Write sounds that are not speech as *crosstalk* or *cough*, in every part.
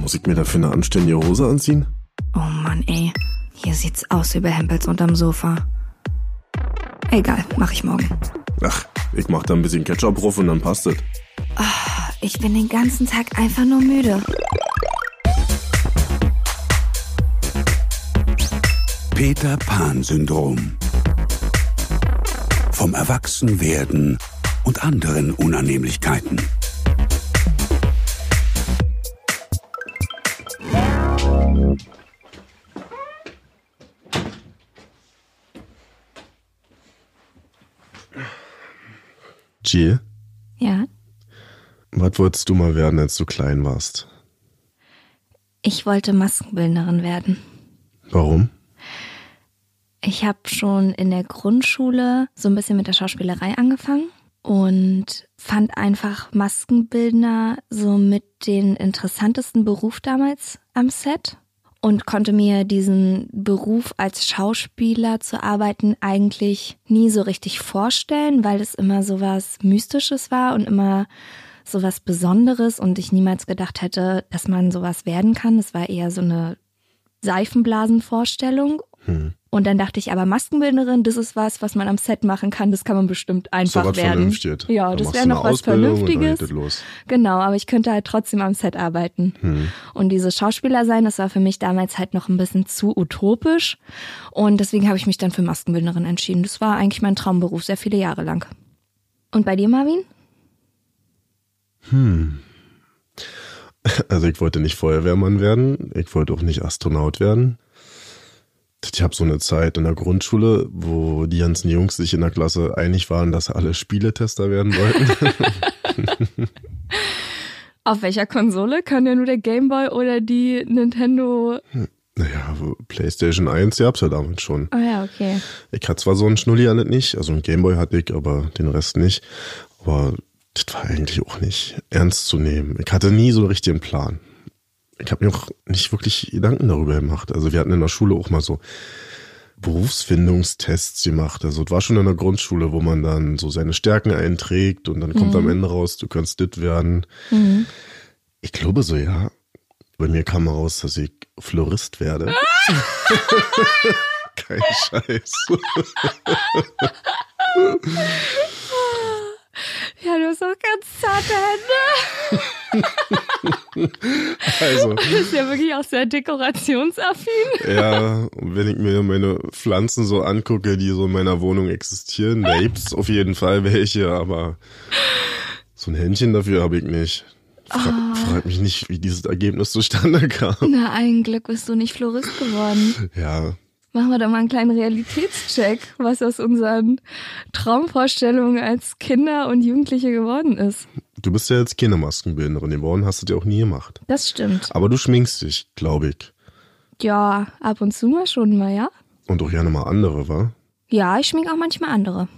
Muss ich mir dafür eine anständige Hose anziehen? Oh Mann, ey. Hier sieht's aus wie bei Hempels unterm Sofa. Egal, mach ich morgen. Ach, ich mach da ein bisschen Ketchup drauf und dann passt es. Ich bin den ganzen Tag einfach nur müde. Peter Pan-Syndrom. Vom Erwachsenwerden und anderen Unannehmlichkeiten. Jill, Ja, was wolltest du mal werden, als du klein warst? ich wollte Maskenbildnerin werden. Warum? Ich habe schon in der Grundschule so ein bisschen mit der Schauspielerei angefangen und fand einfach Maskenbildner so mit den interessantesten Beruf damals am Set und konnte mir diesen Beruf als Schauspieler zu arbeiten eigentlich nie so richtig vorstellen, weil es immer so was Mystisches war und immer so was Besonderes und ich niemals gedacht hätte, dass man sowas werden kann. Es war eher so eine Seifenblasenvorstellung. Und dann dachte ich, aber Maskenbildnerin, das ist was, was man am Set machen kann. Das kann man bestimmt einfach so werden. Vernünftiges. Ja, Dann das wäre noch was Ausbildung Vernünftiges. Genau, aber ich könnte halt trotzdem am Set arbeiten. Hm. Und dieses Schauspieler sein, das war für mich damals halt noch ein bisschen zu utopisch. Und deswegen habe ich mich dann für Maskenbildnerin entschieden. Das war eigentlich mein Traumberuf, sehr viele Jahre lang. Und bei dir, Marvin? Also ich wollte nicht Feuerwehrmann werden, ich wollte auch nicht Astronaut werden. Ich habe so eine Zeit in der Grundschule, wo die ganzen Jungs sich in der Klasse einig waren, dass alle Spieletester werden wollten. *laughs* Auf welcher Konsole? Kann ja nur der Gameboy oder die Nintendo. naja, PlayStation 1 gab's ja damals schon. Ah ja, okay. Ich hatte zwar so einen Schnulli alles nicht, also einen Gameboy hatte ich, aber den Rest nicht. Aber das war eigentlich auch nicht ernst zu nehmen. Ich hatte nie so einen richtigen Plan. Ich habe mir auch nicht wirklich Gedanken darüber gemacht. Also wir hatten in der Schule auch mal so Berufsfindungstests gemacht. Also es war schon in der Grundschule, wo man dann so seine Stärken einträgt und dann kommt am Ende raus, du kannst dit werden. Ich glaube so, ja. Bei mir kam raus, dass ich Florist werde. *laughs* Kein Scheiß. *laughs* Ja, du hast auch ganz zarte Hände. *laughs* *laughs* Also, Du bist ja wirklich auch sehr dekorationsaffin. ja, *laughs* und wenn ich mir meine Pflanzen so angucke, die so in meiner Wohnung existieren, da gibt's auf jeden Fall welche, aber so ein Händchen dafür habe ich nicht. Fra Frag mich nicht, wie dieses Ergebnis zustande kam. Na, ein Glück bist du nicht Florist geworden. Ja, Machen wir doch mal einen kleinen Realitätscheck, was aus unseren Traumvorstellungen als Kinder und Jugendliche geworden ist. Du bist ja jetzt keine Maskenbildnerin geworden, hast du ja auch nie gemacht. Das stimmt. Aber du schminkst dich, glaube ich. Ja, ab und zu mal schon mal, ja? Und auch gerne mal andere, wa? Ja, ich schmink auch manchmal andere.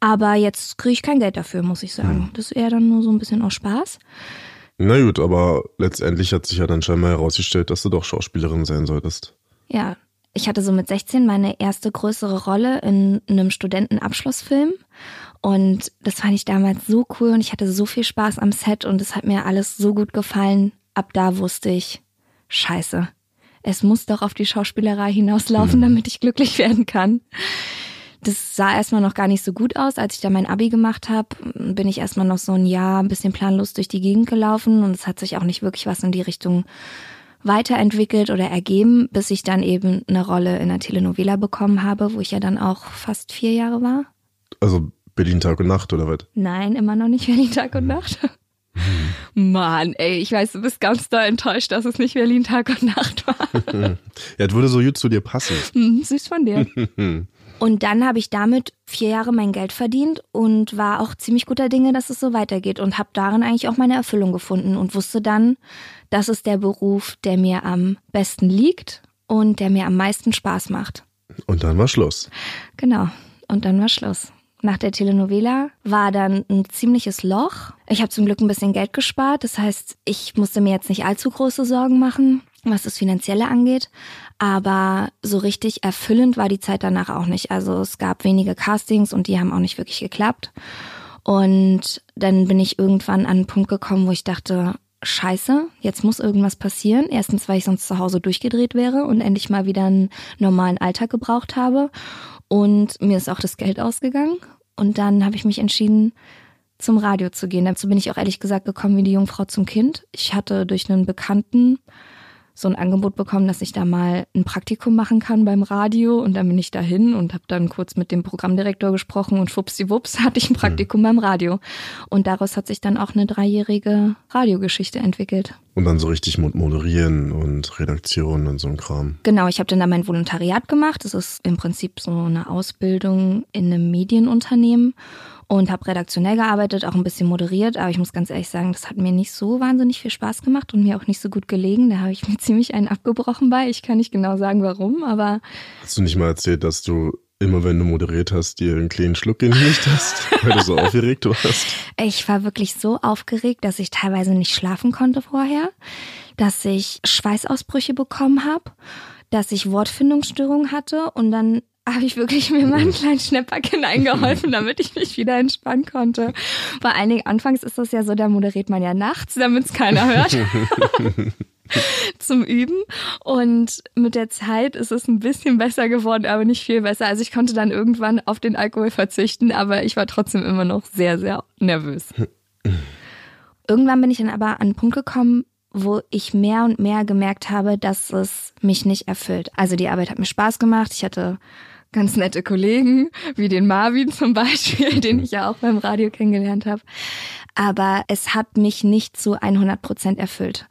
Aber jetzt kriege ich kein Geld dafür, muss ich sagen. Das ist eher dann nur so ein bisschen aus Spaß. Na gut, aber letztendlich hat sich ja dann scheinbar herausgestellt, dass du doch Schauspielerin sein solltest. Ja, ich hatte so mit 16 meine erste größere Rolle in einem Studentenabschlussfilm. Und das fand ich damals so cool und ich hatte so viel Spaß am Set und es hat mir alles so gut gefallen. Ab da wusste ich, scheiße, es muss doch auf die Schauspielerei hinauslaufen, damit ich glücklich werden kann. Das sah erstmal noch gar nicht so gut aus. Als ich da mein Abi gemacht habe, bin ich erstmal noch so ein Jahr ein bisschen planlos durch die Gegend gelaufen und es hat sich auch nicht wirklich was in die Richtung weiterentwickelt oder ergeben, bis ich dann eben eine Rolle in einer Telenovela bekommen habe, wo ich ja dann auch fast vier Jahre war. Also Berlin Tag und Nacht oder was? Nein, immer noch nicht Berlin Tag und Nacht. Mann, ey, ich weiß, du bist ganz doll enttäuscht, dass es nicht Berlin Tag und Nacht war. *laughs* Ja, das würde so gut zu dir passen. Hm, süß von dir. *laughs* Und dann habe ich damit vier Jahre mein Geld verdient und war auch ziemlich guter Dinge, dass es so weitergeht und habe darin eigentlich auch meine Erfüllung gefunden und wusste dann, das ist der Beruf, der mir am besten liegt und der mir am meisten Spaß macht. Und dann war Schluss. Genau. Und dann war Schluss. Nach der Telenovela war dann ein ziemliches Loch. Ich habe zum Glück ein bisschen Geld gespart. Das heißt, ich musste mir jetzt nicht allzu große Sorgen machen, was das Finanzielle angeht. Aber so richtig erfüllend war die Zeit danach auch nicht. Also es gab wenige Castings und die haben auch nicht wirklich geklappt. Und dann bin ich irgendwann an einen Punkt gekommen, wo ich dachte, scheiße, jetzt muss irgendwas passieren. Erstens, weil ich sonst zu Hause durchgedreht wäre und endlich mal wieder einen normalen Alltag gebraucht habe. Und mir ist auch das Geld ausgegangen. Und dann habe ich mich entschieden, zum Radio zu gehen. Dazu bin ich auch ehrlich gesagt gekommen wie die Jungfrau zum Kind. Ich hatte durch einen Bekannten so ein Angebot bekommen, dass ich da mal ein Praktikum machen kann beim Radio und dann bin ich dahin und habe dann kurz mit dem Programmdirektor gesprochen und schwuppsiwupps hatte ich ein Praktikum mhm. beim Radio und daraus hat sich dann auch eine dreijährige Radiogeschichte entwickelt. Und dann so richtig mit Moderieren und Redaktion und so ein Kram. Genau, ich habe dann da mein Volontariat gemacht. Das ist im Prinzip so eine Ausbildung in einem Medienunternehmen und habe redaktionell gearbeitet, auch ein bisschen moderiert, aber ich muss ganz ehrlich sagen, das hat mir nicht so wahnsinnig viel Spaß gemacht und mir auch nicht so gut gelegen. Da habe ich *laughs* mir ziemlich einen abgebrochen bei. Ich kann nicht genau sagen, warum, aber. Hast du nicht mal erzählt, dass du immer, wenn du moderiert hast, dir einen kleinen Schluck genehmigt hast, *laughs* weil du so aufgeregt warst? Ich war wirklich so aufgeregt, dass ich teilweise nicht schlafen konnte vorher, dass ich Schweißausbrüche bekommen habe dass ich Wortfindungsstörungen hatte und dann habe ich wirklich mir mal einen kleinen Schnäpperchen *laughs* eingeholfen, damit ich mich wieder entspannen konnte. Bei einigen anfangs ist das ja so, da moderiert man ja nachts, damit es keiner hört. *laughs* zum Üben. Und mit der Zeit ist es ein bisschen besser geworden, aber nicht viel besser. Also ich konnte dann irgendwann auf den Alkohol verzichten, aber ich war trotzdem immer noch sehr, sehr nervös. *laughs* Irgendwann bin ich dann aber an einen Punkt gekommen, wo ich mehr und mehr gemerkt habe, dass es mich nicht erfüllt. Also die Arbeit hat mir Spaß gemacht. Ich hatte ganz nette Kollegen, wie den Marvin zum Beispiel, *laughs* den ich ja auch beim Radio kennengelernt habe. Aber es hat mich nicht zu 100 Prozent erfüllt.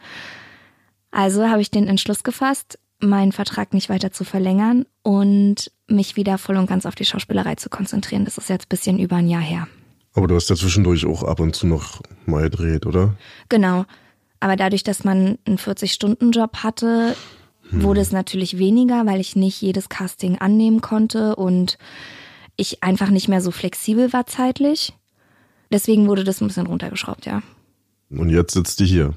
Also habe ich den Entschluss gefasst, meinen Vertrag nicht weiter zu verlängern und mich wieder voll und ganz auf die Schauspielerei zu konzentrieren. Das ist jetzt bisschen über ein Jahr her. Aber du hast ja zwischendurch auch ab und zu noch mal gedreht, oder? Genau. Aber dadurch, dass man einen 40-Stunden-Job hatte, hm. wurde es natürlich weniger, weil ich nicht jedes Casting annehmen konnte und ich einfach nicht mehr so flexibel war zeitlich. Deswegen wurde das ein bisschen runtergeschraubt, ja. Und jetzt sitzt du hier,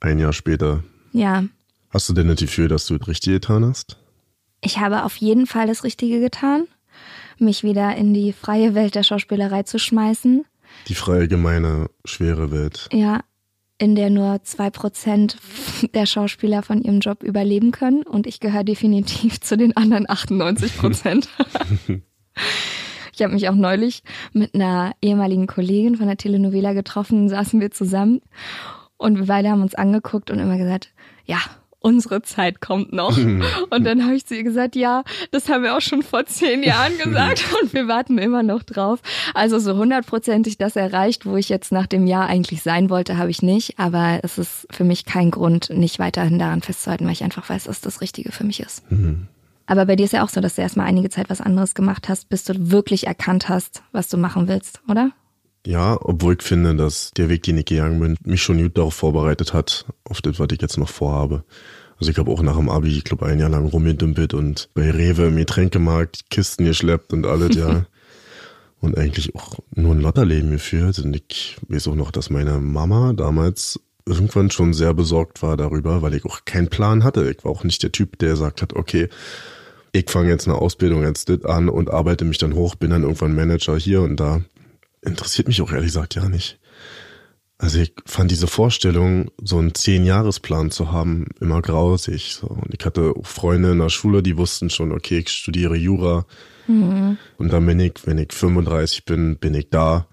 ein Jahr später. Ja. Hast du denn das Gefühl, dass du das Richtige getan hast? Ich habe auf jeden Fall das Richtige getan, mich wieder in die freie Welt der Schauspielerei zu schmeißen. Die freie, gemeine, schwere Welt. Ja, in der nur zwei Prozent der Schauspieler von ihrem Job überleben können und ich gehöre definitiv zu den anderen 98 Prozent. *laughs* ich habe mich auch neulich mit einer ehemaligen Kollegin von der Telenovela getroffen, saßen wir zusammen und wir beide haben uns angeguckt und immer gesagt, ja, unsere Zeit kommt noch. Und dann habe ich zu ihr gesagt, ja, das haben wir auch schon vor zehn Jahren *laughs* gesagt und wir warten immer noch drauf. Also so hundertprozentig das erreicht, wo ich jetzt nach dem Jahr eigentlich sein wollte, habe ich nicht. Aber es ist für mich kein Grund, nicht weiterhin daran festzuhalten, weil ich einfach weiß, dass das Richtige für mich ist. Mhm. Aber bei dir ist ja auch so, dass du erstmal einige Zeit was anderes gemacht hast, bis du wirklich erkannt hast, was du machen willst, oder? Ja, obwohl ich finde, dass der Weg, den ich gegangen bin, mich schon gut darauf vorbereitet hat, auf das, was ich jetzt noch vorhabe. Also ich habe auch nach dem Abi, ich glaube, ein Jahr lang rumgedümpelt und bei Rewe im Getränkemarkt Kisten geschleppt und alles, ja. *laughs* und eigentlich auch nur ein Lotterleben geführt. Und ich weiß auch noch, dass meine Mama damals irgendwann schon sehr besorgt war darüber, weil ich auch keinen Plan hatte. Ich war auch nicht der Typ, der sagt hat, okay, ich fange jetzt eine Ausbildung jetzt an und arbeite mich dann hoch, bin dann irgendwann Manager hier und da interessiert mich auch ehrlich gesagt ja nicht. Also ich fand diese Vorstellung, so einen Zehn-Jahres-Plan zu haben, immer grausig. So. Und ich hatte Freunde in der Schule, die wussten schon, okay, ich studiere Jura. Mhm. Und dann bin ich, wenn ich 35 bin, bin ich da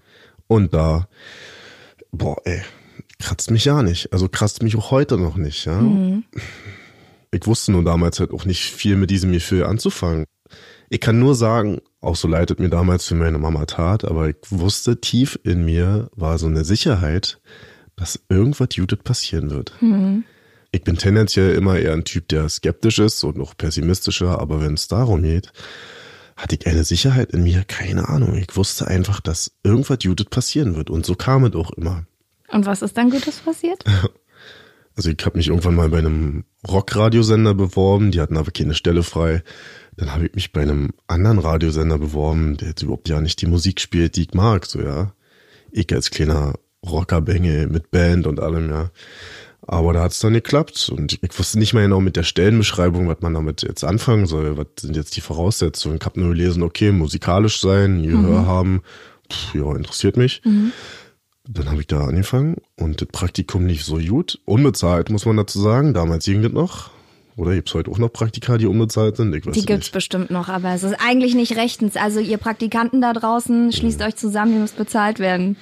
und da. Boah, ey, kratzt mich ja nicht. Also kratzt mich auch heute noch nicht, ja. Mhm. Ich wusste nur damals halt auch nicht viel mit diesem Gefühl anzufangen. Ich kann nur sagen, auch so leitet mir damals für meine Mama tat, aber ich wusste, tief in mir war so eine Sicherheit, dass irgendwas Judith passieren wird. Mhm. Ich bin tendenziell immer eher ein Typ, der skeptisch ist und noch pessimistischer, aber wenn es darum geht, hatte ich eine Sicherheit in mir, keine Ahnung. Ich wusste einfach, dass irgendwas Judith passieren wird und so kam es auch immer. Und was ist dann Gutes passiert? *laughs* Also ich habe mich irgendwann mal bei einem Rockradiosender beworben, die hatten aber keine Stelle frei. Dann habe ich mich bei einem anderen Radiosender beworben, der jetzt überhaupt ja nicht die Musik spielt, die ich mag, so ja. Ich als kleiner Rockerbengel mit Band und allem, ja. Aber da hat es dann geklappt und ich wusste nicht mehr genau mit der Stellenbeschreibung, was man damit jetzt anfangen soll. Was sind jetzt die Voraussetzungen? Ich habe nur gelesen, okay, musikalisch sein, Gehör mhm. haben, Pff, ja, interessiert mich. Mhm. Dann habe ich da angefangen und das Praktikum lief so gut. Unbezahlt, muss man dazu sagen. Damals ging das noch. Oder gibt es heute auch noch Praktika, die unbezahlt sind? Ich weiß Die es gibt's nicht. bestimmt noch, aber es ist eigentlich nicht rechtens. Also ihr Praktikanten da draußen, schließt euch zusammen, ihr müsst bezahlt werden.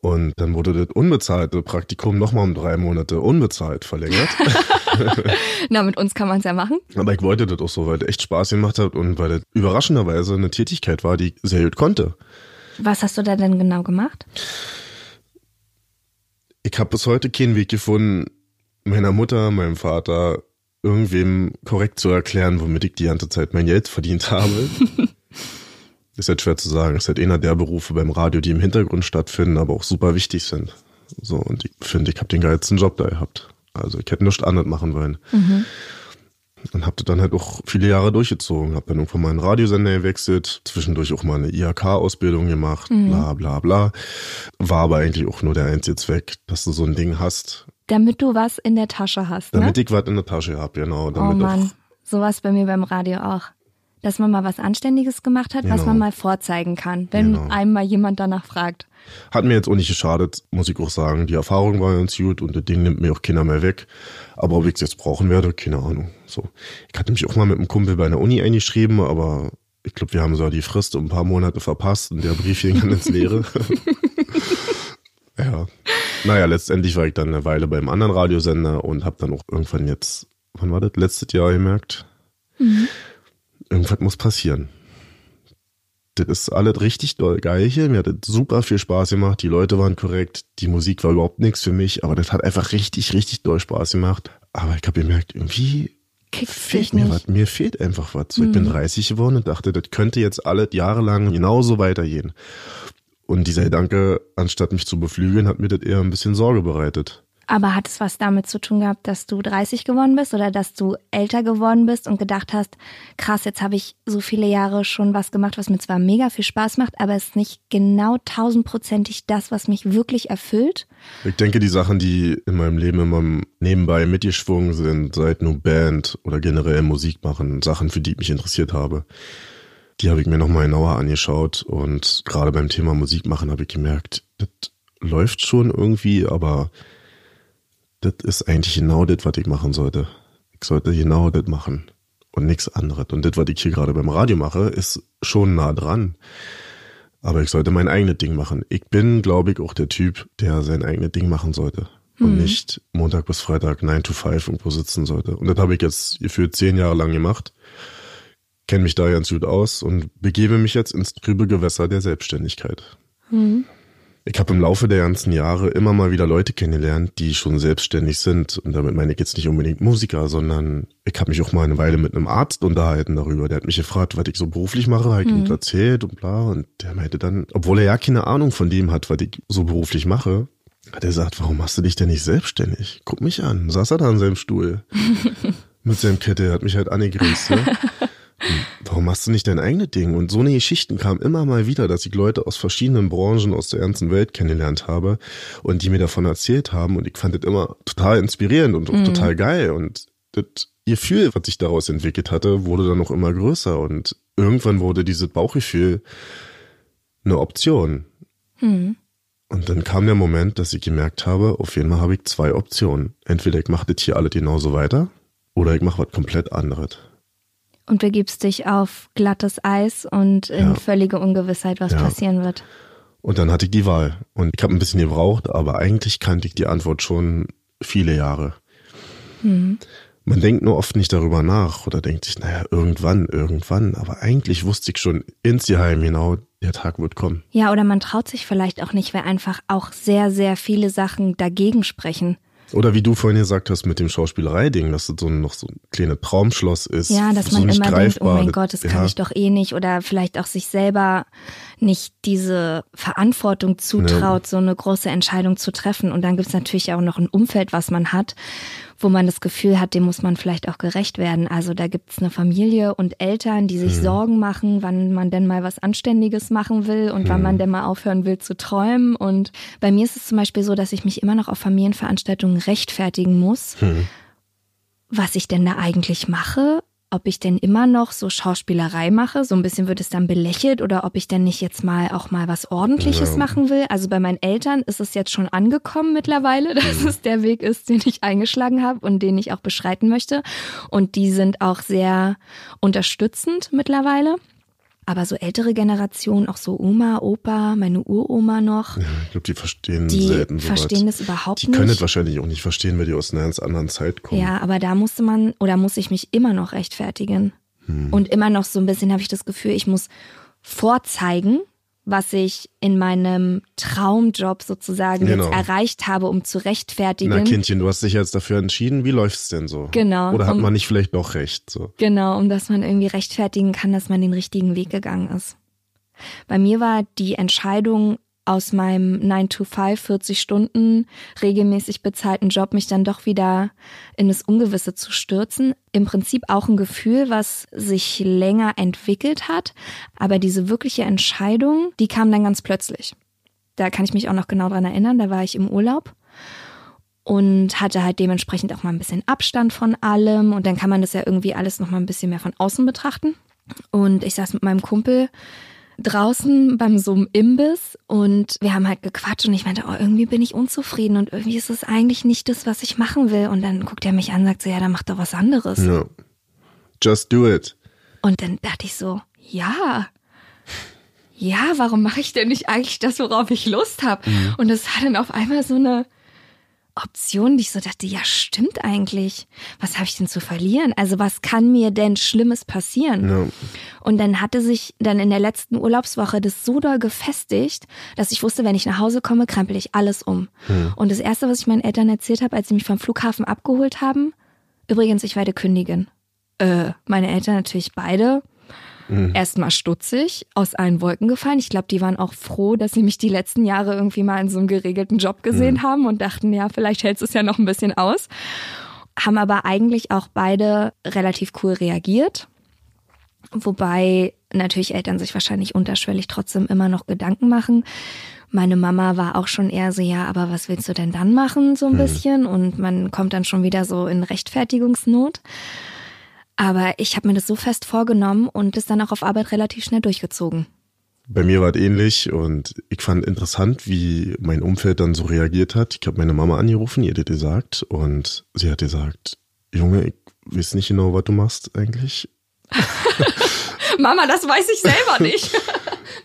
Und dann wurde das unbezahlte Praktikum nochmal um drei Monate unbezahlt verlängert. *laughs* *laughs* Na, mit uns kann man es ja machen. Aber ich wollte das auch so, weil das echt Spaß gemacht hat und weil das überraschenderweise eine Tätigkeit war, die ich sehr gut konnte. Was hast du da denn genau gemacht? Ich habe bis heute keinen Weg gefunden, meiner Mutter, meinem Vater, irgendwem korrekt zu erklären, womit ich die ganze Zeit mein Geld verdient habe. *laughs* ist halt schwer zu sagen. Ist halt einer der Berufe beim Radio, die im Hintergrund stattfinden, aber auch super wichtig sind. So, und ich finde, ich habe den geilsten Job da gehabt. Also ich hätte nichts anderes machen wollen. Und hab das dann halt auch viele Jahre durchgezogen. Hab dann irgendwann mal einen Radiosender gewechselt, zwischendurch auch mal eine IHK-Ausbildung gemacht, bla bla bla. War aber eigentlich auch nur der einzige Zweck, dass du so ein Ding hast, Damit du was in der Tasche hast, ne? damit ich was in der Tasche hab, genau. Oh Damit Mann, auch, sowas bei mir beim Radio auch. Dass man mal was Anständiges gemacht hat, was Genau. man mal vorzeigen kann, wenn Genau. einem mal jemand danach fragt. hat mir jetzt auch nicht geschadet, muss ich auch sagen. Die Erfahrung war ganz gut und das Ding nimmt mir auch keiner mehr weg. Aber ob ich es jetzt brauchen werde, keine Ahnung. So. Ich hatte mich auch mal mit einem Kumpel bei einer Uni eingeschrieben, aber ich glaube, wir haben so die Frist um ein paar Monate verpasst und der Brief ging dann ins Leere. *laughs* ja. Naja, letztendlich war ich dann eine Weile beim anderen Radiosender und habe dann auch irgendwann jetzt, wann war das? Letztes Jahr gemerkt, irgendwas muss passieren. Das ist alles richtig doll geil hier. Mir hat das super viel Spaß gemacht. Die Leute waren korrekt. Die Musik war überhaupt nichts für mich, aber das hat einfach richtig, richtig doll Spaß gemacht. Aber ich habe gemerkt, irgendwie Kickt fehlt mir nicht. was. Mir fehlt einfach was. So, Ich bin 30 geworden und dachte, das könnte jetzt alle Jahre lang genauso weitergehen. Und dieser Gedanke, anstatt mich zu beflügeln, hat mir das eher ein bisschen Sorge bereitet. Aber hat es was damit zu tun gehabt, dass du 30 geworden bist oder dass du älter geworden bist und gedacht hast, krass, jetzt habe ich so viele Jahre schon was gemacht, was mir zwar mega viel Spaß macht, aber es ist nicht genau tausendprozentig das, was mich wirklich erfüllt? Ich denke, die Sachen, die in meinem Leben immer nebenbei mitgeschwungen sind, seit nur Band oder generell Musik machen, Sachen, für die ich mich interessiert habe, die habe ich mir nochmal genauer angeschaut und gerade beim Thema Musik machen habe ich gemerkt, das läuft schon irgendwie, aber das ist eigentlich genau das, was ich machen sollte. Ich sollte genau das machen und nichts anderes. Und das, was ich hier gerade beim Radio mache, ist schon nah dran. Aber ich sollte mein eigenes Ding machen. Ich bin, glaube ich, auch der Typ, der sein eigenes Ding machen sollte. Und nicht Montag bis Freitag 9 to 5 irgendwo sitzen sollte. Und das habe ich jetzt gefühlt zehn Jahre lang gemacht. Kenne mich da ganz gut aus und begebe mich jetzt ins trübe Gewässer der Selbstständigkeit. Ich habe im Laufe der ganzen Jahre immer mal wieder Leute kennengelernt, die schon selbstständig sind. Und damit meine ich jetzt nicht unbedingt Musiker, sondern ich habe mich auch mal eine Weile mit einem Arzt unterhalten darüber. Der hat mich gefragt, was ich so beruflich mache, habe ich ihm erzählt und bla. Und der meinte dann, obwohl er ja keine Ahnung von dem hat, was ich so beruflich mache, hat er gesagt, warum machst du dich denn nicht selbstständig? Guck mich an. Saß er da an seinem Stuhl. *laughs* mit seinem Kette, hat mich halt angegrinst. Ne? *laughs* warum machst du nicht dein eigenes Ding? Und so eine Geschichten kamen immer mal wieder, dass ich Leute aus verschiedenen Branchen aus der ganzen Welt kennengelernt habe und die mir davon erzählt haben und ich fand das immer total inspirierend und auch total geil und das Gefühl, was sich daraus entwickelt hatte, wurde dann noch immer größer und irgendwann wurde dieses Bauchgefühl eine Option. Und dann kam der Moment, dass ich gemerkt habe, auf jeden Fall habe ich zwei Optionen. Entweder ich mache das hier alles genauso weiter oder ich mache was komplett anderes. Und begibst dich auf glattes Eis und in Ja. völlige Ungewissheit, was Ja. passieren wird. Und dann hatte ich die Wahl. Und ich habe ein bisschen gebraucht, aber eigentlich kannte ich die Antwort schon viele Jahre. Man denkt nur oft nicht darüber nach oder denkt sich, naja, irgendwann, irgendwann. Aber eigentlich wusste ich schon insgeheim genau, der Tag wird kommen. Ja, oder man traut sich vielleicht auch nicht, weil einfach auch sehr, sehr viele Sachen dagegen sprechen. Oder wie du vorhin gesagt hast mit dem Schauspielerei-Ding, dass das so noch so ein kleines Traumschloss ist. Ja, dass so man immer denkt, oh mein Gott, das kann ja. ich doch eh nicht. Oder vielleicht auch sich selber nicht diese Verantwortung zutraut, so eine große Entscheidung zu treffen. Und dann gibt's natürlich auch noch ein Umfeld, was man hat, wo man das Gefühl hat, dem muss man vielleicht auch gerecht werden. Also da gibt's eine Familie und Eltern, die sich Mhm. Sorgen machen, wann man denn mal was Anständiges machen will und wann Mhm. man denn mal aufhören will zu träumen. Und bei mir ist es zum Beispiel so, dass ich mich immer noch auf Familienveranstaltungen rechtfertigen muss, Mhm. was ich denn da eigentlich mache ob ich denn immer noch so Schauspielerei mache. So ein bisschen wird es dann belächelt oder ob ich denn nicht jetzt mal auch mal was Ordentliches Ja. machen will. Also bei meinen Eltern ist es jetzt schon angekommen mittlerweile, *laughs* dass es der Weg ist, den ich eingeschlagen habe und den ich auch beschreiten möchte. Und die sind auch sehr unterstützend mittlerweile. Aber so ältere Generationen, auch so Oma, Opa, meine Uroma noch, Ja, ich glaube, die verstehen die selten so verstehen weit. das überhaupt Die können nicht. es wahrscheinlich auch nicht verstehen, weil die aus einer ganz anderen Zeit kommen. Ja, aber da musste man oder muss ich mich immer noch rechtfertigen. Hm. Und immer noch so ein bisschen habe ich das Gefühl, ich muss vorzeigen, was ich in meinem Traumjob sozusagen Genau. jetzt erreicht habe, um zu rechtfertigen. Na Kindchen, du hast dich jetzt dafür entschieden, wie läuft's denn so? Genau. Oder hat Um- man nicht vielleicht doch recht? So. Genau, um dass man irgendwie rechtfertigen kann, dass man den richtigen Weg gegangen ist. Bei mir war die Entscheidung aus meinem 9 to 5, 40 Stunden regelmäßig bezahlten Job, mich dann doch wieder in das Ungewisse zu stürzen. Im Prinzip auch ein Gefühl, was sich länger entwickelt hat. Aber diese wirkliche Entscheidung, die kam dann ganz plötzlich. Da kann ich mich auch noch genau dran erinnern. Da war ich im Urlaub und hatte halt dementsprechend auch mal ein bisschen Abstand von allem und dann kann man das ja irgendwie alles noch mal ein bisschen mehr von außen betrachten. Und ich saß mit meinem Kumpel draußen beim so einem Imbiss und wir haben halt gequatscht und ich meinte, oh, irgendwie bin ich unzufrieden und irgendwie ist es eigentlich nicht das, was ich machen will. Und dann guckt er mich an und sagt so, ja, dann mach doch was anderes. Ja. Just do it. Und dann dachte ich so, ja. Ja, warum mache ich denn nicht eigentlich das, worauf ich Lust habe? Und es war dann auf einmal so eine Option, die ich so dachte, ja, stimmt eigentlich. Was habe ich denn zu verlieren? Also was kann mir denn Schlimmes passieren? Ja. Und dann hatte sich dann in der letzten Urlaubswoche das so doll gefestigt, dass ich wusste, wenn ich nach Hause komme, krempel ich alles um. Und das Erste, was ich meinen Eltern erzählt habe, als sie mich vom Flughafen abgeholt haben, übrigens, ich werde kündigen. Äh, meine Eltern natürlich beide erstmal stutzig, aus allen Wolken gefallen. Ich glaube, die waren auch froh, dass sie mich die letzten Jahre irgendwie mal in so einem geregelten Job gesehen haben und dachten, ja, vielleicht hältst du es ja noch ein bisschen aus. Haben aber eigentlich auch beide relativ cool reagiert. Wobei natürlich Eltern sich wahrscheinlich unterschwellig trotzdem immer noch Gedanken machen. Meine Mama war auch schon eher so, ja, aber was willst du denn dann machen, so ein bisschen? Und man kommt dann schon wieder so in Rechtfertigungsnot. Aber ich habe mir das so fest vorgenommen und das dann auch auf Arbeit relativ schnell durchgezogen. Bei mir war es ähnlich und ich fand interessant, wie mein Umfeld dann so reagiert hat. Ich habe meine Mama angerufen, ihr das gesagt und sie hat gesagt, Junge, ich weiß nicht genau, was du machst eigentlich. *laughs* Mama, das weiß ich selber nicht. *laughs*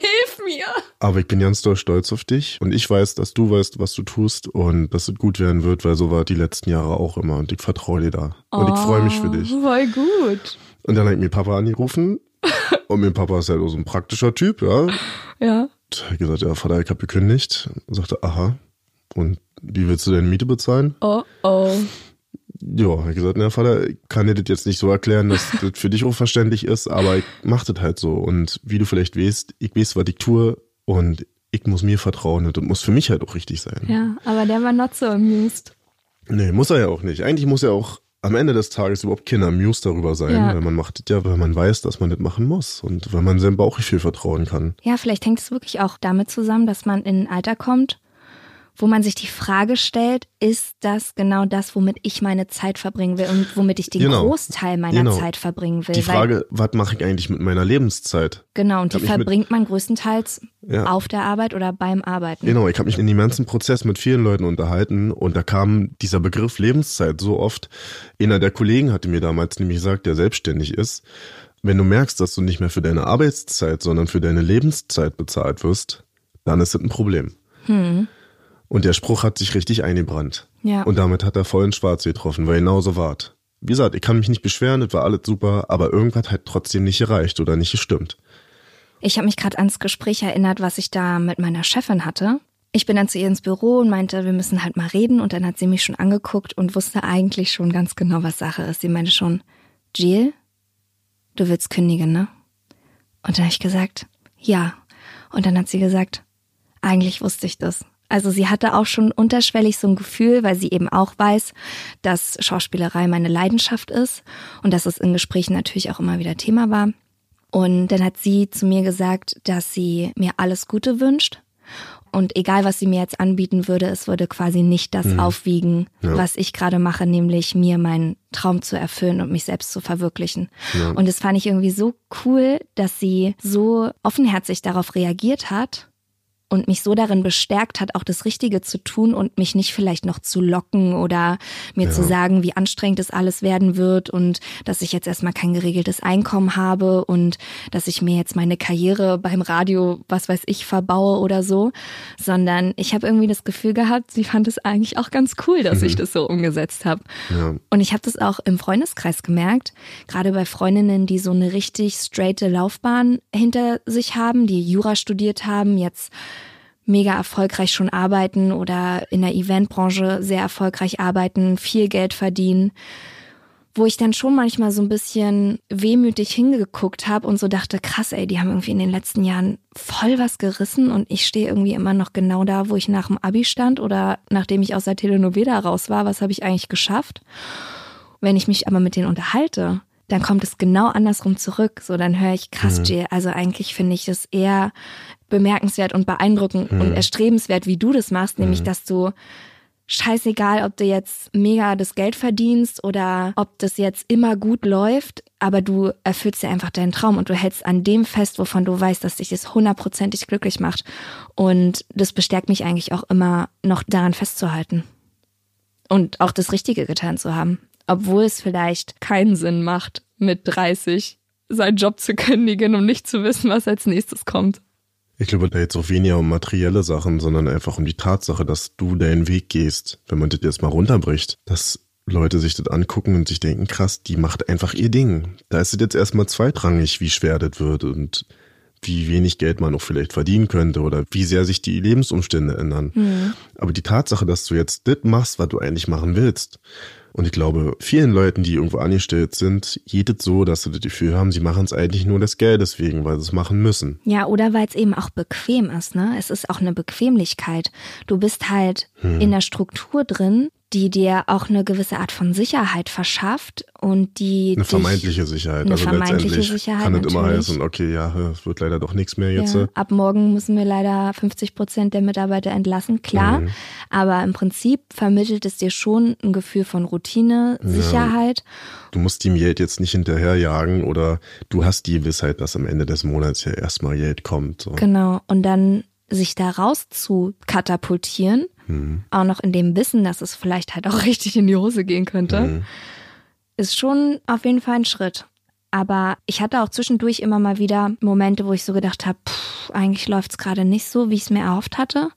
Hilf mir. Aber ich bin ganz doll stolz auf dich und ich weiß, dass du weißt, was du tust und dass es gut werden wird, weil so war die letzten Jahre auch immer und ich vertraue dir da. Und ich freue mich für dich. Voll gut. Und dann hat mir Papa angerufen *laughs* und mein Papa ist halt auch so ein praktischer Typ, ja. Ja. Und hat gesagt, ja, Vater, ich habe gekündigt. Und sagte, aha. Und wie willst du deine Miete bezahlen? Oh, oh. Ja, hat gesagt, na Vater, ich kann dir das jetzt nicht so erklären, dass *laughs* das für dich auch verständlich ist, aber ich mach das halt so. Und wie du vielleicht weißt, ich weiß, was ich tue und ich muss mir vertrauen und das muss für mich halt auch richtig sein. Ja, aber der war not so amused. Nee, muss er ja auch nicht. Eigentlich muss er auch am Ende des Tages überhaupt kein amused darüber sein, Ja. weil man macht das ja, weil man weiß, dass man das machen muss und weil man seinem Bauchgefühl vertrauen kann. Ja, vielleicht hängt es wirklich auch damit zusammen, dass man in ein Alter kommt, wo man sich die Frage stellt, ist das genau das, womit ich meine Zeit verbringen will und womit ich den Genau. Großteil meiner Genau. Zeit verbringen will. Die Frage, was mache ich eigentlich mit meiner Lebenszeit? genau, und die verbringt man größtenteils Ja. auf der Arbeit oder beim Arbeiten. Genau, ich habe mich in dem ganzen Prozess mit vielen Leuten unterhalten und da kam dieser Begriff Lebenszeit so oft. Einer der Kollegen hatte mir damals nämlich gesagt, der selbstständig ist, wenn du merkst, dass du nicht mehr für deine Arbeitszeit, sondern für deine Lebenszeit bezahlt wirst, dann ist das ein Problem. Und der Spruch hat sich richtig eingebrannt. Ja. Und damit hat er voll ins Schwarz getroffen, weil genauso wart. Wie gesagt, ich kann mich nicht beschweren, das war alles super, aber irgendwas hat trotzdem nicht gereicht oder nicht gestimmt. Ich habe mich gerade ans Gespräch erinnert, was ich da mit meiner Chefin hatte. Ich bin dann zu ihr ins Büro und meinte, wir müssen halt mal reden. Und dann hat sie mich schon angeguckt und wusste eigentlich schon ganz genau, was Sache ist. Sie meinte schon, Jill, du willst kündigen, ne? Und dann habe ich gesagt, ja. Und dann hat sie gesagt, eigentlich wusste ich das. Also sie hatte auch schon unterschwellig so ein Gefühl, weil sie eben auch weiß, dass Schauspielerei meine Leidenschaft ist und dass es in Gesprächen natürlich auch immer wieder Thema war. Und dann hat sie zu mir gesagt, dass sie mir alles Gute wünscht Und egal, was sie mir jetzt anbieten würde, es würde quasi nicht das aufwiegen, Ja. was ich gerade mache, nämlich mir meinen Traum zu erfüllen und mich selbst zu verwirklichen. Ja. Und das fand ich irgendwie so cool, dass sie so offenherzig darauf reagiert hat und mich so darin bestärkt hat, auch das Richtige zu tun und mich nicht vielleicht noch zu locken oder mir Ja. zu sagen, wie anstrengend es alles werden wird und dass ich jetzt erstmal kein geregeltes Einkommen habe und dass ich mir jetzt meine Karriere beim Radio, was weiß ich, verbaue oder so, sondern ich habe irgendwie das Gefühl gehabt, sie fand es eigentlich auch ganz cool, dass ich das so umgesetzt habe. Ja. Und ich habe das auch im Freundeskreis gemerkt, gerade bei Freundinnen, die so eine richtig straighte Laufbahn hinter sich haben, die Jura studiert haben, jetzt mega erfolgreich schon arbeiten oder in der Eventbranche sehr erfolgreich arbeiten, viel Geld verdienen, wo ich dann schon manchmal so ein bisschen wehmütig hingeguckt habe und so dachte, krass, ey, die haben irgendwie in den letzten Jahren voll was gerissen und ich stehe irgendwie immer noch genau da, wo ich nach dem Abi stand oder nachdem ich aus der Telenovela raus war, was habe ich eigentlich geschafft? Wenn ich mich aber mit denen unterhalte, dann kommt es genau andersrum zurück. So, dann höre ich, krass, Jill, also eigentlich finde ich das eher bemerkenswert und beeindruckend und erstrebenswert, wie du das machst, nämlich, dass du scheißegal, ob du jetzt mega das Geld verdienst oder ob das jetzt immer gut läuft, aber du erfüllst dir einfach deinen Traum und du hältst an dem fest, wovon du weißt, dass dich das hundertprozentig glücklich macht. Und das bestärkt mich eigentlich auch immer, noch daran festzuhalten. Und auch das Richtige getan zu haben. Obwohl es vielleicht keinen Sinn macht, mit 30 seinen Job zu *laughs* kündigen und nicht zu wissen, was als nächstes kommt. Ich glaube, da jetzt auch weniger um materielle Sachen, sondern einfach um die Tatsache, dass du deinen Weg gehst. Wenn man das jetzt mal runterbricht, dass Leute sich das angucken und sich denken, krass, die macht einfach ihr Ding. Da ist es jetzt erstmal zweitrangig, wie schwer das wird und wie wenig Geld man auch vielleicht verdienen könnte oder wie sehr sich die Lebensumstände ändern. Aber die Tatsache, dass du jetzt das machst, was du eigentlich machen willst. Und ich glaube, vielen Leuten, die irgendwo angestellt sind, geht es so, dass sie das Gefühl haben, sie machen es eigentlich nur des Geldes wegen, weil sie es machen müssen. Ja, oder weil es eben auch bequem ist, ne? Es ist auch eine Bequemlichkeit. Du bist halt in der Struktur drin, die dir auch eine gewisse Art von Sicherheit verschafft und die Eine vermeintliche Sicherheit. Eine also vermeintliche letztendlich Sicherheit kann es immer heißen, okay, ja, es wird leider doch nichts mehr jetzt. Ja, ab morgen müssen wir leider 50 Prozent der Mitarbeiter entlassen, klar. Mhm. Aber im Prinzip vermittelt es dir schon ein Gefühl von Routine, Sicherheit. Du musst dem Geld jetzt nicht hinterherjagen oder du hast die Gewissheit, dass am Ende des Monats ja erstmal Geld kommt. So. Genau. Und dann sich da raus zu katapultieren, Mhm. auch noch in dem Wissen, dass es vielleicht halt auch *laughs* richtig in die Hose gehen könnte, Mhm. ist schon auf jeden Fall ein Schritt. Aber ich hatte auch zwischendurch immer mal wieder Momente, wo ich so gedacht habe, eigentlich läuft's gerade nicht so, wie ich es mir erhofft hatte.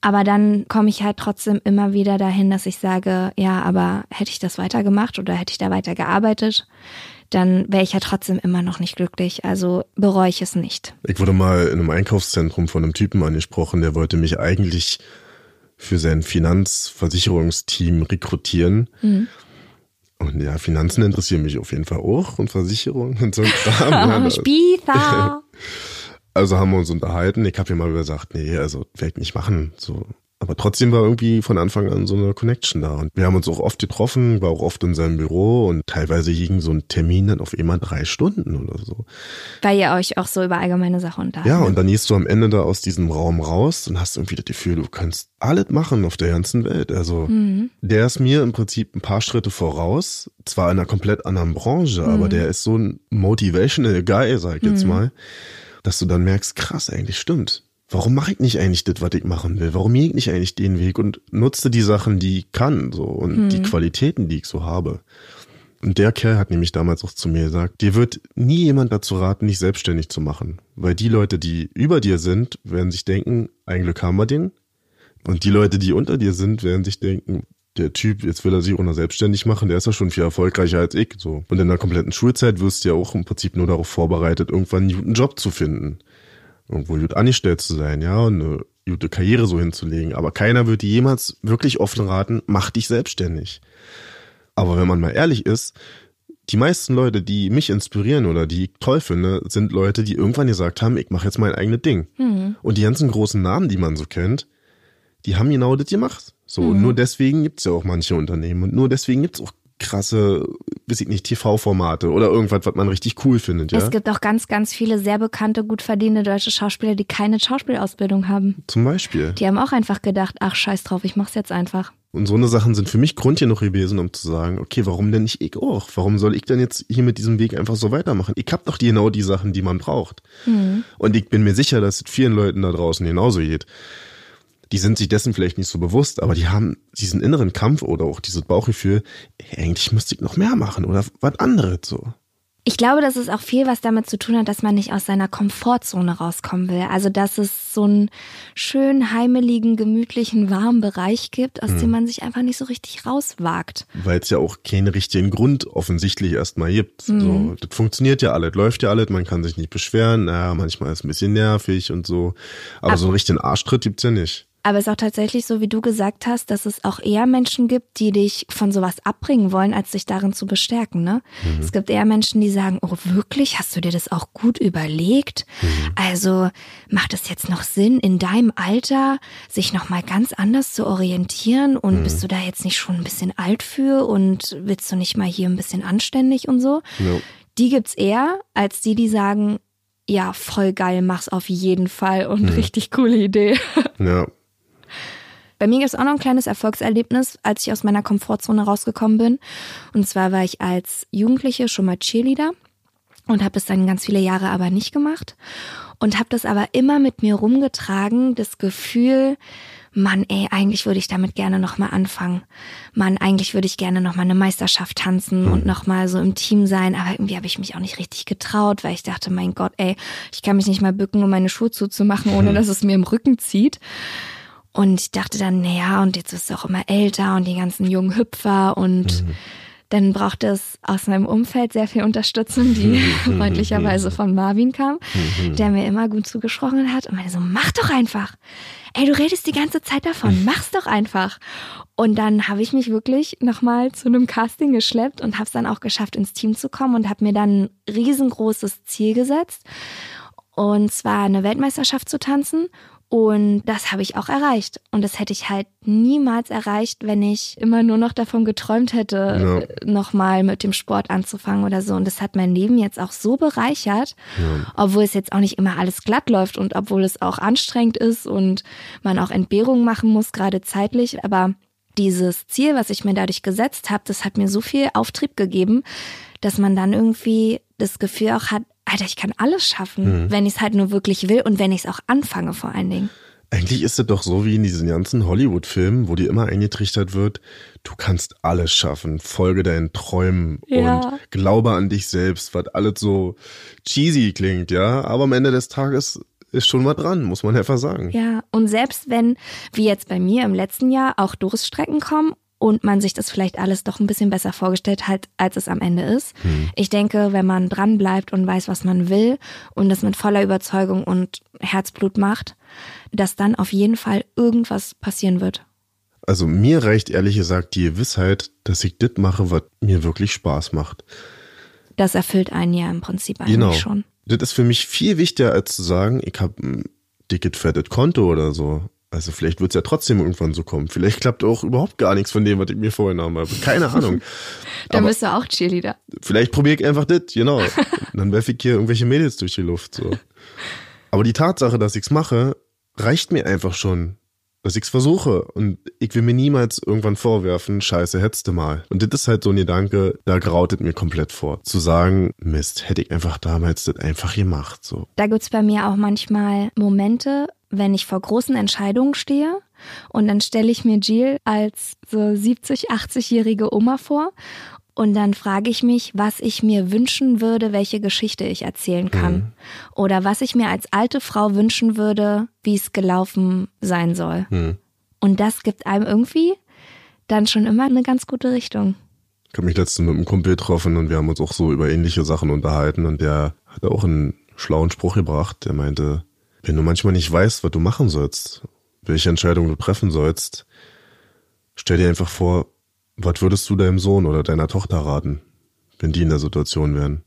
Aber dann komme ich halt trotzdem immer wieder dahin, dass ich sage, ja, aber hätte ich das weitergemacht oder hätte ich da weiter gearbeitet, dann wäre ich ja trotzdem immer noch nicht glücklich. Also bereue ich es nicht. Ich wurde mal in einem Einkaufszentrum von einem Typen angesprochen, der wollte mich eigentlich für sein Finanzversicherungsteam rekrutieren. Mhm. Und ja, Finanzen interessieren mich auf jeden Fall auch und Versicherungen und so ein Kram. *laughs* Ja, Spießer! *laughs* Also haben wir uns unterhalten. Ich habe ihm mal gesagt, nee, also werde ich nicht machen. So. Aber trotzdem war irgendwie von Anfang an so eine Connection da. Und wir haben uns auch oft getroffen, war auch oft in seinem Büro und teilweise ging so ein Termin dann auf immer drei Stunden oder so. Weil ihr euch auch so über allgemeine Sachen unterhalten. Ja, und dann gehst du am Ende da aus diesem Raum raus und hast irgendwie das Gefühl, du kannst alles machen auf der ganzen Welt. Also der ist mir im Prinzip ein paar Schritte voraus, zwar in einer komplett anderen Branche, aber der ist so ein motivational Guy, sag ich jetzt mal, dass du dann merkst, krass, eigentlich stimmt. Warum mache ich nicht eigentlich das, was ich machen will? Warum gehe ich nicht eigentlich den Weg und nutze die Sachen, die ich kann, so und die Qualitäten, die ich so habe? Und der Kerl hat nämlich damals auch zu mir gesagt, dir wird nie jemand dazu raten, dich selbstständig zu machen. Weil die Leute, die über dir sind, werden sich denken, ein Glück haben wir den. Und die Leute, die unter dir sind, werden sich denken, der Typ, jetzt will er sich auch noch selbstständig machen, der ist ja schon viel erfolgreicher als ich. So. Und in der kompletten Schulzeit wirst du ja auch im Prinzip nur darauf vorbereitet, irgendwann einen guten Job zu finden. Irgendwo gut angestellt zu sein, ja, und eine gute Karriere so hinzulegen. Aber keiner wird dir jemals wirklich offen raten, mach dich selbstständig. Aber wenn man mal ehrlich ist, die meisten Leute, die mich inspirieren oder die ich toll finde, sind Leute, die irgendwann gesagt haben, ich mache jetzt mein eigenes Ding. Und die ganzen großen Namen, die man so kennt, die haben genau das gemacht. So, und nur deswegen gibt's ja auch manche Unternehmen und nur deswegen gibt's auch krasse, weiß ich nicht, TV-Formate oder irgendwas, was man richtig cool findet, ja? Es gibt auch ganz, ganz viele sehr bekannte, gut verdienende deutsche Schauspieler, die keine Schauspielausbildung haben. Zum Beispiel. Die haben auch einfach gedacht, ach scheiß drauf, ich mach's jetzt einfach. Und so eine Sachen sind für mich Grund genug gewesen, um zu sagen, okay, warum denn nicht ich auch? Warum soll ich denn jetzt hier mit diesem Weg einfach so weitermachen? Ich hab doch genau die Sachen, die man braucht. Mhm. Und ich bin mir sicher, dass es vielen Leuten da draußen genauso geht. Die sind sich dessen vielleicht nicht so bewusst, aber die haben diesen inneren Kampf oder auch dieses Bauchgefühl, eigentlich müsste ich noch mehr machen oder was anderes so. Ich glaube, dass es auch viel was damit zu tun hat, dass man nicht aus seiner Komfortzone rauskommen will. Also, dass es so einen schön heimeligen, gemütlichen, warmen Bereich gibt, aus dem man sich einfach nicht so richtig rauswagt. Weil es ja auch keinen richtigen Grund offensichtlich erstmal gibt. So, das funktioniert ja alles, läuft ja alles, man kann sich nicht beschweren. Naja, manchmal ist es ein bisschen nervig und so. Aber so einen richtigen Arschtritt gibt's ja nicht. Aber es ist auch tatsächlich so, wie du gesagt hast, dass es auch eher Menschen gibt, die dich von sowas abbringen wollen, als dich darin zu bestärken. Ne? Es gibt eher Menschen, die sagen, oh wirklich, hast du dir das auch gut überlegt? Also macht es jetzt noch Sinn, in deinem Alter sich nochmal ganz anders zu orientieren? Und bist du da jetzt nicht schon ein bisschen alt für? Und willst du nicht mal hier ein bisschen anständig und so? Ja. Die gibt's eher, als die, die sagen, ja, voll geil, mach's auf jeden Fall und richtig coole Idee. *laughs* Ja, Bei mir gibt es auch noch ein kleines Erfolgserlebnis, als ich aus meiner Komfortzone rausgekommen bin. Und zwar war ich als Jugendliche schon mal Cheerleader und habe das dann ganz viele Jahre aber nicht gemacht und habe das aber immer mit mir rumgetragen, das Gefühl, Mann, ey, eigentlich würde ich damit gerne nochmal anfangen. Mann, eigentlich würde ich gerne nochmal eine Meisterschaft tanzen und nochmal so im Team sein. Aber irgendwie habe ich mich auch nicht richtig getraut, weil ich dachte, mein Gott, ey, ich kann mich nicht mal bücken, um meine Schuhe zuzumachen, ohne dass es mir im Rücken zieht. Und ich dachte dann, naja, und jetzt wirst du auch immer älter und die ganzen jungen Hüpfer und dann brauchte es aus meinem Umfeld sehr viel Unterstützung, die *laughs* freundlicherweise von Marvin kam, der mir immer gut zugesprochen hat und meinte so, mach doch einfach. Ey, du redest die ganze Zeit davon, mach's doch einfach. Und dann habe ich mich wirklich nochmal zu einem Casting geschleppt und habe es dann auch geschafft, ins Team zu kommen und habe mir dann ein riesengroßes Ziel gesetzt. Und zwar eine Weltmeisterschaft zu tanzen. Und das habe ich auch erreicht. Und das hätte ich halt niemals erreicht, wenn ich immer nur noch davon geträumt hätte, Ja. nochmal mit dem Sport anzufangen oder so. Und das hat mein Leben jetzt auch so bereichert, obwohl es jetzt auch nicht immer alles glatt läuft und obwohl es auch anstrengend ist und man auch Entbehrungen machen muss, gerade zeitlich. Aber dieses Ziel, was ich mir dadurch gesetzt habe, das hat mir so viel Auftrieb gegeben, dass man dann irgendwie das Gefühl auch hat, Alter, ich kann alles schaffen, wenn ich es halt nur wirklich will und wenn ich es auch anfange vor allen Dingen. Eigentlich ist es doch so wie in diesen ganzen Hollywood-Filmen, wo dir immer eingetrichtert wird, du kannst alles schaffen, folge deinen Träumen Ja. und glaube an dich selbst, was alles so cheesy klingt, ja. Aber am Ende des Tages ist schon was dran, muss man einfach sagen. Ja, und selbst wenn, wie jetzt bei mir im letzten Jahr, auch Durststrecken kommen und man sich das vielleicht alles doch ein bisschen besser vorgestellt hat, als es am Ende ist. Ich denke, wenn man dran bleibt und weiß, was man will und das mit voller Überzeugung und Herzblut macht, dass dann auf jeden Fall irgendwas passieren wird. Also mir reicht ehrlich gesagt die Gewissheit, dass ich das mache, was mir wirklich Spaß macht. Das erfüllt einen ja im Prinzip eigentlich Genau. schon. Das ist für mich viel wichtiger, als zu sagen, ich habe ein dickes, fettes Konto oder so. Also vielleicht wird's ja trotzdem irgendwann so kommen. Vielleicht klappt auch überhaupt gar nichts von dem, was ich mir vorgenommen habe. Keine Ahnung. *laughs* Dann Aber- bist du auch Cheerleader. Vielleicht probiere ich einfach das, genau. Und *laughs* dann werfe ich hier irgendwelche Mädels durch die Luft. So. Aber die Tatsache, dass ich's mache, reicht mir einfach schon. Dass ich's versuche. Und ich will mir niemals irgendwann vorwerfen, scheiße, hättest du mal. Und das ist halt so ein Gedanke, da grautet mir komplett vor. Zu sagen, Mist, hätte ich einfach damals das einfach gemacht. So. Da gibt's bei mir auch manchmal Momente, wenn ich vor großen Entscheidungen stehe und dann stelle ich mir Jill als so 70, 80-jährige Oma vor und dann frage ich mich, was ich mir wünschen würde, welche Geschichte ich erzählen kann. Oder was ich mir als alte Frau wünschen würde, wie es gelaufen sein soll. Hm. Und das gibt einem irgendwie dann schon immer eine ganz gute Richtung. Ich habe mich letztens mit einem Kumpel getroffen und wir haben uns auch so über ähnliche Sachen unterhalten und der hat auch einen schlauen Spruch gebracht. Der meinte, wenn du manchmal nicht weißt, was du machen sollst, welche Entscheidung du treffen sollst, stell dir einfach vor, was würdest du deinem Sohn oder deiner Tochter raten, wenn die in der Situation wären?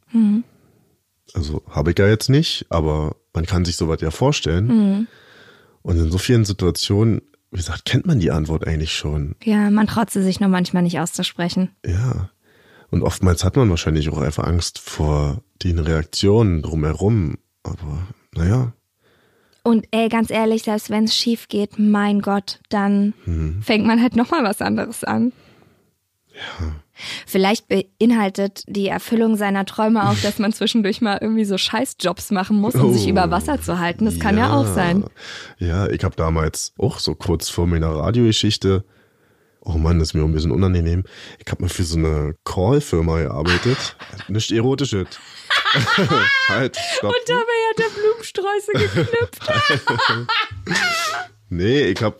Also habe ich ja jetzt nicht, aber man kann sich sowas ja vorstellen. Und in so vielen Situationen, wie gesagt, kennt man die Antwort eigentlich schon. Ja, man traut sie sich nur manchmal nicht auszusprechen. Ja. Und oftmals hat man wahrscheinlich auch einfach Angst vor den Reaktionen drumherum. Aber naja, Und ey, ganz ehrlich, selbst wenn es schief geht, mein Gott, dann fängt man halt nochmal was anderes an. Vielleicht beinhaltet die Erfüllung seiner Träume auch, dass man zwischendurch mal irgendwie so Scheißjobs machen muss, um sich Oh. über Wasser zu halten. Das kann ja, auch sein. Ja, ich habe damals auch so kurz vor meiner Radiogeschichte, oh Mann, das ist mir ein bisschen unangenehm, ich habe mal für so eine Call-Firma gearbeitet. *laughs* Nicht erotisches. *laughs* halt, stopp. Und dabei hat er Blumensträuße geknüpft. *laughs* Nee, ich habe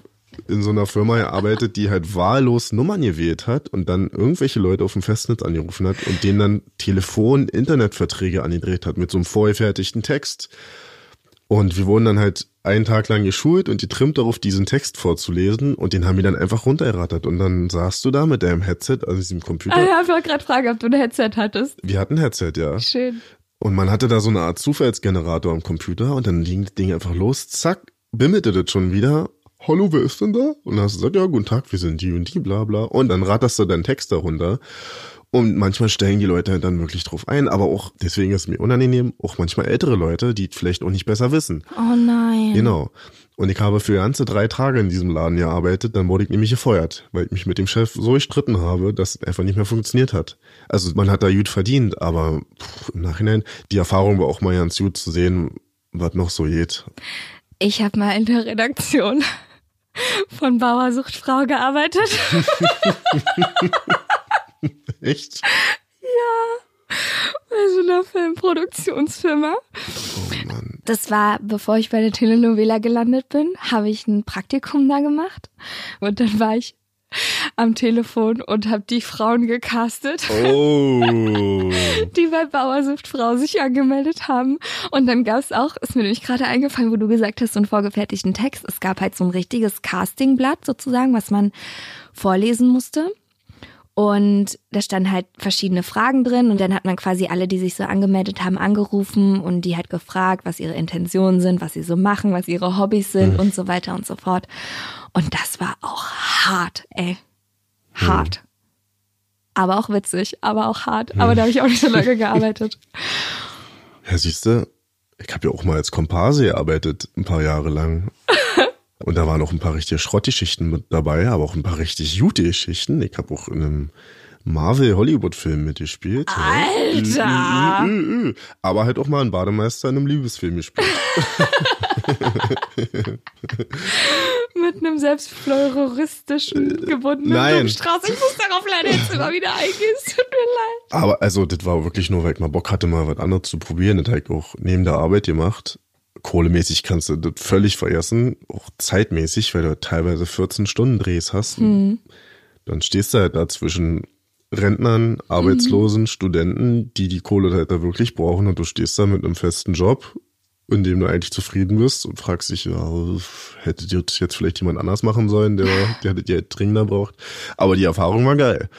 in so einer Firma gearbeitet, die halt wahllos Nummern gewählt hat und dann irgendwelche Leute auf dem Festnetz angerufen hat und denen dann Telefon-Internetverträge angedreht hat mit so einem vorgefertigten Text. Und wir wurden dann halt einen Tag lang geschult und getrimmt darauf, diesen Text vorzulesen und den haben wir dann einfach runtergerattert. Und dann saßt du da mit deinem Headset, also diesem Computer. Ah, ja, ich wollte gerade fragen, ob du ein Headset hattest. Wir hatten ein Headset, ja. Schön. Und man hatte da so eine Art Zufallsgenerator am Computer und dann ging das Ding einfach los, zack, bimmelte das schon wieder. Hallo, wer ist denn da? Und dann hast du gesagt, ja, guten Tag, wir sind die und die, bla bla. Und dann ratterst du deinen Text darunter. Und manchmal stellen die Leute dann wirklich drauf ein, aber auch, deswegen ist es mir unangenehm, auch manchmal ältere Leute, die vielleicht auch nicht besser wissen. Oh nein. Genau. Und ich habe für ganze drei Tage in diesem Laden gearbeitet, dann wurde ich nämlich gefeuert, weil ich mich mit dem Chef so gestritten habe, dass es einfach nicht mehr funktioniert hat. Also man hat da gut verdient, aber pff, im Nachhinein, die Erfahrung war auch mal ganz gut zu sehen, was noch so geht. Ich habe mal in der Redaktion von Bauersucht Frau gearbeitet. *laughs* Echt? Bei so einer Filmproduktionsfirma. Oh Mann. Das war, bevor ich bei der Telenovela gelandet bin, habe ich ein Praktikum da gemacht. Und dann war ich am Telefon und habe die Frauen gecastet, Oh. *laughs* die bei Bauersucht Frau sich angemeldet haben. Und dann gab es auch, ist mir nämlich gerade eingefallen, wo du gesagt hast, so einen vorgefertigten Text. Es gab halt so ein richtiges Castingblatt sozusagen, was man vorlesen musste. Und da standen halt verschiedene Fragen drin und dann hat man quasi alle, die sich so angemeldet haben, angerufen und die hat gefragt, was ihre Intentionen sind, was sie so machen, was ihre Hobbys sind und so weiter und so fort. Und das war auch hart, ey. Hart. Aber auch witzig, aber auch hart. Aber da habe ich auch nicht so lange *laughs* gearbeitet. Ja, siehst du, ich habe ja auch mal als Komparse gearbeitet, ein paar Jahre lang. Und da waren auch ein paar richtige Schrottgeschichten mit dabei, aber auch ein paar richtig gute Geschichten. Ich habe auch in einem Marvel-Hollywood-Film mitgespielt. Alter! Ü, ü, ü. Aber halt auch mal einen Bademeister in einem Liebesfilm gespielt. *laughs* Mit einem selbstfloristischen gebundenen nein. Blumenstrauß. Ich muss darauf leider jetzt immer wieder eingehen. Es tut mir leid. Aber also, das war wirklich nur, weil ich mal Bock hatte, mal was anderes zu probieren. Das habe ich auch neben der Arbeit gemacht. Kohlemäßig kannst du das völlig vergessen, auch zeitmäßig, weil du teilweise 14 Stunden Drehs hast. Dann stehst du halt da zwischen Rentnern, Arbeitslosen, Studenten, die die Kohle halt da wirklich brauchen und du stehst da mit einem festen Job, in dem du eigentlich zufrieden bist und fragst dich, ja, hätte das jetzt vielleicht jemand anders machen sollen, der, der ja dringender braucht. Aber die Erfahrung war geil.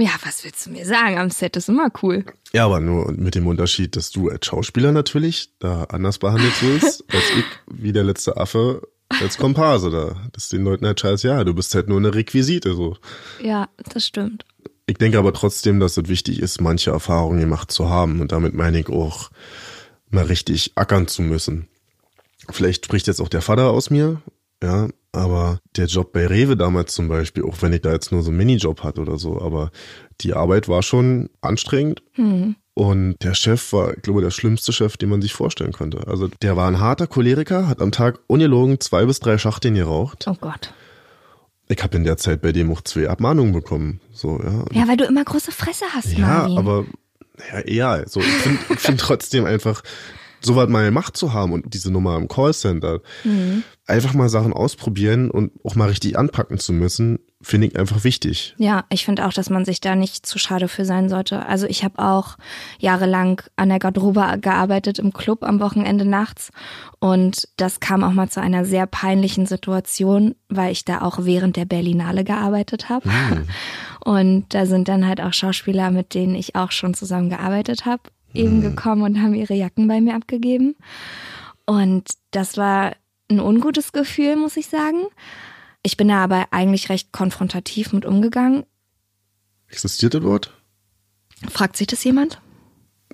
Ja, was willst du mir sagen? Am Set ist immer cool. Ja, aber nur mit dem Unterschied, dass du als Schauspieler natürlich da anders behandelt wirst, *laughs* als ich, wie der letzte Affe, als Komparse da. Das ist den Leuten halt scheiße, ja, du bist halt nur eine Requisite, so. Ja, das stimmt. Ich denke aber trotzdem, dass es wichtig ist, manche Erfahrungen gemacht zu haben. Und damit meine ich auch, mal richtig ackern zu müssen. Vielleicht spricht jetzt auch der Vater aus mir, ja, aber der Job bei Rewe damals zum Beispiel, auch wenn ich da jetzt nur so einen Minijob hatte oder so, aber die Arbeit war schon anstrengend. Und der Chef war, ich glaube, der schlimmste Chef, den man sich vorstellen konnte. Also der war ein harter Choleriker, hat am Tag ungelogen zwei bis drei Schachteln geraucht. Oh Gott. Ich habe in der Zeit bei dem auch zwei Abmahnungen bekommen. So, ja. Ja, weil du immer große Fresse hast, Ja, Marvin. aber ja, egal. So, ich finde find trotzdem einfach, so was mal gemacht zu haben und diese Nummer im Callcenter, einfach mal Sachen ausprobieren und auch mal richtig anpacken zu müssen, finde ich einfach wichtig. Ja, ich finde auch, dass man sich da nicht zu schade für sein sollte. Also ich habe auch jahrelang an der Garderobe gearbeitet im Club am Wochenende nachts und das kam auch mal zu einer sehr peinlichen Situation, weil ich da auch während der Berlinale gearbeitet habe. *laughs* Und da sind dann halt auch Schauspieler, mit denen ich auch schon zusammen gearbeitet habe, eben gekommen und haben ihre Jacken bei mir abgegeben. Und das war ein ungutes Gefühl, muss ich sagen. Ich bin da aber eigentlich recht konfrontativ mit umgegangen. Existiert das Wort? Fragt sich das jemand?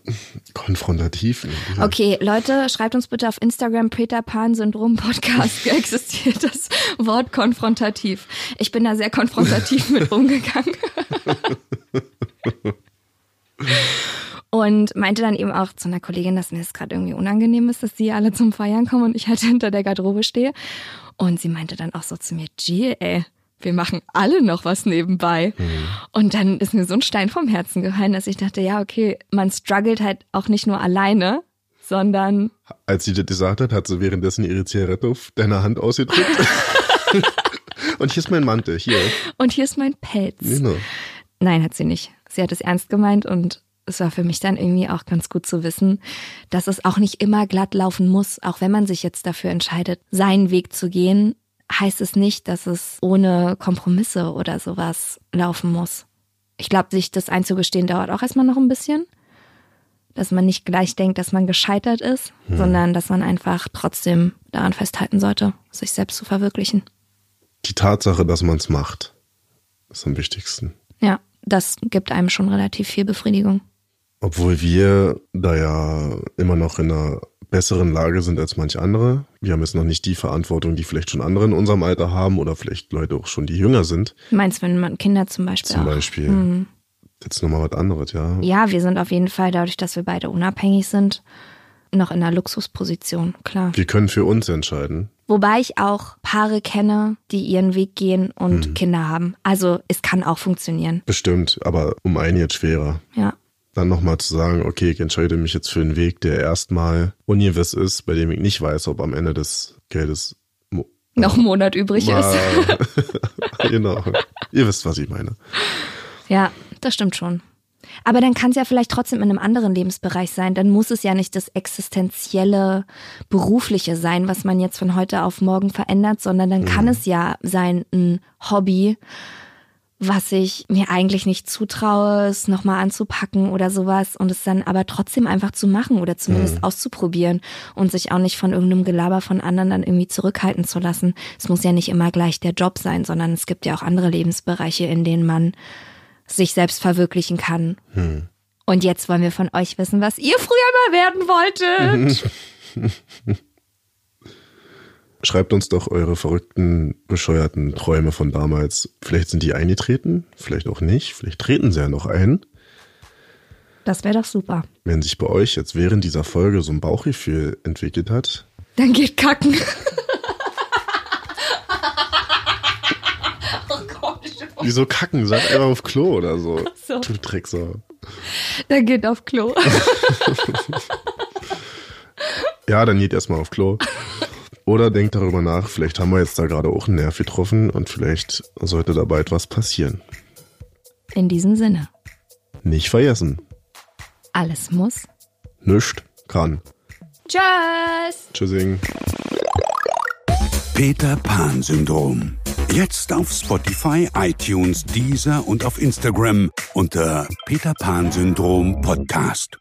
*laughs* Konfrontativ. Okay, Leute, schreibt uns bitte auf Instagram Peter Pan Syndrom Podcast. Existiert das Wort konfrontativ? Ich bin da sehr konfrontativ mit *laughs* umgegangen. *laughs* und meinte dann eben auch zu einer Kollegin, dass mir das gerade irgendwie unangenehm ist, dass die alle zum Feiern kommen und ich halt *laughs* hinter der Garderobe stehe. Und sie meinte dann auch so zu mir, Jill, ey, wir machen alle noch was nebenbei. Mhm. Und dann ist mir so ein Stein vom Herzen gefallen, dass ich dachte, ja, okay, man struggelt halt auch nicht nur alleine, sondern. Als sie das gesagt hat, hat sie währenddessen ihre Zigarette auf deiner Hand ausgedrückt. *laughs* Und hier ist mein Mantel, hier. Und hier ist mein Pelz. Genau. Nein, hat sie nicht. Sie hat es ernst gemeint und es war für mich dann irgendwie auch ganz gut zu wissen, dass es auch nicht immer glatt laufen muss, auch wenn man sich jetzt dafür entscheidet, seinen Weg zu gehen, heißt es nicht, dass es ohne Kompromisse oder sowas laufen muss. Ich glaube, sich das einzugestehen dauert auch erstmal noch ein bisschen. Dass man nicht gleich denkt, dass man gescheitert ist, hm. sondern dass man einfach trotzdem daran festhalten sollte, sich selbst zu verwirklichen. Die Tatsache, dass man es macht, ist am wichtigsten. Ja, das gibt einem schon relativ viel Befriedigung. Obwohl wir da ja immer noch in einer besseren Lage sind als manche andere. Wir haben jetzt noch nicht die Verantwortung, die vielleicht schon andere in unserem Alter haben oder vielleicht Leute auch schon, die jünger sind. Meinst du, wenn man Kinder zum Beispiel Zum Beispiel. Mhm. Jetzt nochmal was anderes, ja. Ja, wir sind auf jeden Fall, dadurch, dass wir beide unabhängig sind, noch in einer Luxusposition, klar. Wir können für uns entscheiden. Wobei ich auch Paare kenne, die ihren Weg gehen und mhm. Kinder haben. Also es kann auch funktionieren. Bestimmt, aber um einiges schwerer. Ja dann nochmal zu sagen, okay, ich entscheide mich jetzt für einen Weg, der erstmal ungewiss ist, bei dem ich nicht weiß, ob am Ende des Geldes noch ein Monat übrig ist. *laughs* genau. Ihr wisst, was ich meine. Ja, das stimmt schon. Aber dann kann es ja vielleicht trotzdem in einem anderen Lebensbereich sein. Dann muss es ja nicht das existenzielle, berufliche sein, was man jetzt von heute auf morgen verändert, sondern dann kann mhm. es ja sein, ein Hobby, was ich mir eigentlich nicht zutraue, es nochmal anzupacken oder sowas und es dann aber trotzdem einfach zu machen oder zumindest mhm. auszuprobieren und sich auch nicht von irgendeinem Gelaber von anderen dann irgendwie zurückhalten zu lassen. Es muss ja nicht immer gleich der Job sein, sondern es gibt ja auch andere Lebensbereiche, in denen man sich selbst verwirklichen kann. Mhm. Und jetzt wollen wir von euch wissen, was ihr früher mal werden wolltet. *laughs* Schreibt uns doch eure verrückten, bescheuerten Träume von damals. Vielleicht sind die eingetreten, vielleicht auch nicht. Vielleicht treten sie ja noch ein. Das wäre doch super. Wenn sich bei euch jetzt während dieser Folge so ein Bauchgefühl entwickelt hat. Dann geht kacken. *laughs* oh Gott. Wieso kacken? Seid einfach auf Klo oder so. so. Du Drecksau. Dann geht auf Klo. *laughs* ja, dann geht erstmal auf Klo. *laughs* Oder denkt darüber nach, vielleicht haben wir jetzt da gerade auch einen Nerv getroffen und vielleicht sollte da bald was passieren. In diesem Sinne. Nicht vergessen. Alles muss. Nischt kann. Tschüss. Tschüssing. Peter Pan Syndrom. Jetzt auf Spotify, iTunes, Deezer und auf Instagram unter Peter Pan Syndrom Podcast.